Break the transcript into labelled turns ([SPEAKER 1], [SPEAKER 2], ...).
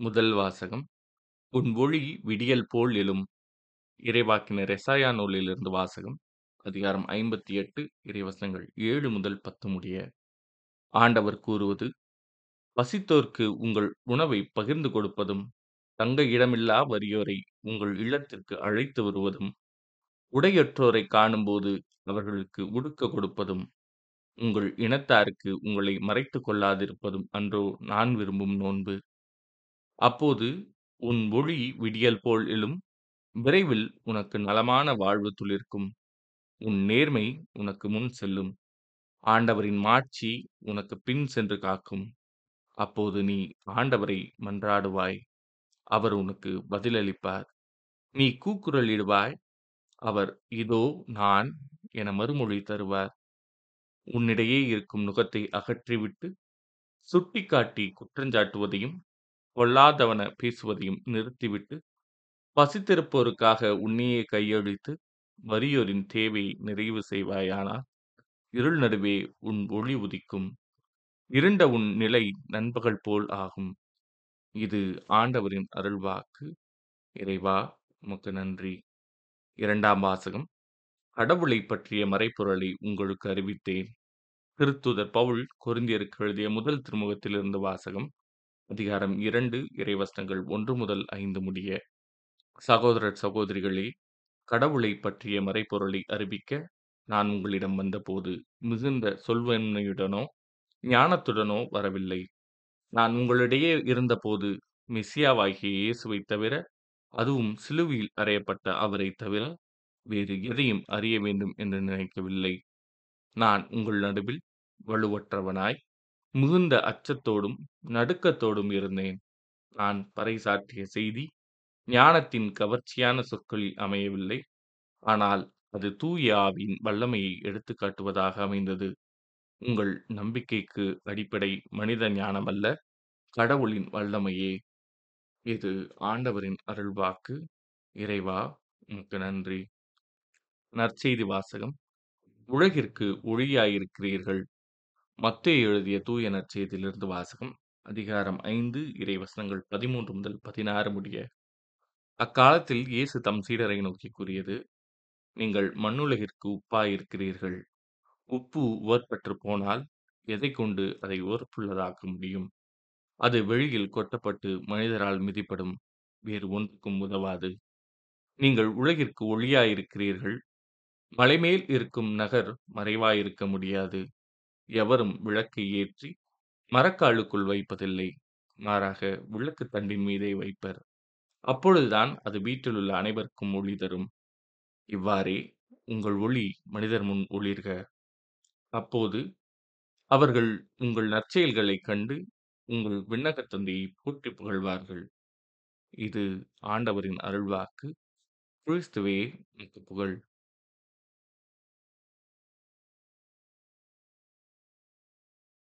[SPEAKER 1] முதல் வாசகம் உன் ஒளி விடியல் போல் எழும் இறைவாக்கினர் எசாயா நூலிலிருந்து வாசகம் அதிகாரம் ஐம்பத்தி எட்டு இறைவசனங்கள் ஏழு முதல் பத்து முடிய. ஆண்டவர் கூறுவது பசித்தோர்க்கு உங்கள் உணவை பகிர்ந்து கொடுப்பதும் தங்க இடமில்லா வறியோரை உங்கள் இல்லத்திற்கு அழைத்து வருவதும் உடையற்றோரை காணும்போது அவர்களுக்கு உடுக்க கொடுப்பதும் உங்கள் இனத்தாருக்கு உங்களை மறைத்து கொள்ளாதிருப்பதும் அன்றோ நான் விரும்பும் நோன்பு. அப்போது உன் ஒளி விடியல் போல் எழும். விரைவில் உனக்கு நலமான வாழ்வு துளிர்க்கும். உன் நேர்மை உனக்கு முன் செல்லும். ஆண்டவரின் மாட்சி உனக்கு பின் சென்று காக்கும். அப்போது நீ ஆண்டவரை மன்றாடுவாய். அவர் உனக்கு பதிலளிப்பார். நீ கூக்குரலிடுவாய். அவர் இதோ நான் என மறுமொழி தருவார். உன்னிடையே இருக்கும் நுகத்தை அகற்றிவிட்டு சுட்டிக்காட்டி குற்றஞ்சாட்டுவதையும் பொல்லாதவன பேசுவதையும் நிறுத்திவிட்டு பசித்திருப்போருக்காக உன்னையே கையளித்து வறியோரின் தேவையை நிறைவு செய்வாயானால் இருள் நடுவே உன் ஒளி உதிக்கும். இருண்ட உன் நிலை நண்பகல் போல் ஆகும். இது ஆண்டவரின் அருள்வாக்கு. இறைவா உமக்கு நன்றி. இரண்டாம் வாசகம். கடவுளை பற்றிய மறைப்பொருளை உங்களுக்கு அறிவித்தேன். திருத்துதர் பவுல் கொருந்தியருக்கு எழுதிய முதல் திருமுகத்திலிருந்து வாசகம். அதிகாரம் இரண்டு இறைவசனங்கள் ஒன்று முதல் ஐந்து முடிய சகோதரர் சகோதரிகளே கடவுளை பற்றிய மறைப்பொருளை அறிவிக்க நான் உங்களிடம் வந்தபோது மிகுந்த சொல்வன்மையுடனோ ஞானத்துடனோ வரவில்லை. நான் உங்களிடையே இருந்தபோது மெசியாவாகிய இயேசுவை தவிர அதுவும் சிலுவையில் அறையப்பட்ட அவரை தவிர வேறு எதையும் அறிய வேண்டும் என்று நினைக்கவில்லை. நான் உங்கள் நடுவில் வலுவற்றவனாய் மிகுந்த அச்சத்தோடும் நடுக்கத்தோடும் இருந்தேன். நான் பறைசாற்றிய செய்தி ஞானத்தின் கவர்ச்சியான சொற்களில் அமையவில்லை. ஆனால் அது தூய ஆவியின் வல்லமையை எடுத்து காட்டுவதாக அமைந்தது. உங்கள் நம்பிக்கைக்கு அடிப்படை மனித ஞானமல்ல கடவுளின் வல்லமையே. இது ஆண்டவரின் அருள்வாக்கு. இறைவா உமக்கு நன்றி. நற்செய்தி வாசகம். உலகிற்கு ஒளியாயிருக்கிறீர்கள். மத்தேயு எழுதிய தூய நற்செய்தியிலிருந்து வாசகம் அதிகாரம் ஐந்து இறைவசனங்கள் பதிமூன்று முதல் பதினாறு முடிய. அக்காலத்தில் இயேசு தம் சீடரை நோக்கி கூறியது நீங்கள் மண்ணுலகிற்கு உப்பாயிருக்கிறீர்கள். உப்பு உவர்பற்று போனால் எதை கொண்டு அதை உவர்ப்புள்ளதாக்க முடியும்? அது வெளியில் கொட்டப்பட்டு மனிதரால் மிதிப்படும் வேறு ஒன்றுக்கும் உதவாது. நீங்கள் உலகிற்கு ஒளியாயிருக்கிறீர்கள். மலைமேல் இருக்கும் நகர் மறைவாயிருக்க முடியாது. எவரும் விளக்கை ஏற்றி மரக்காலுக்குள் வைப்பதில்லை. மாறாக விளக்கு தண்டின் மீதே வைப்பர். அப்பொழுதுதான் அது வீட்டிலுள்ள அனைவருக்கும் ஒளி தரும். இவ்வாறே உங்கள் ஒளி மனிதர் முன் ஒளிர்க. அப்போது அவர்கள் உங்கள் நற்செயல்களைக் கண்டு உங்கள் விண்ணகத் தந்தையை போற்றி புகழ்வார்கள். இது ஆண்டவரின் அருள்வாக்கு. கிறிஸ்துவே உமக்கு புகழ்.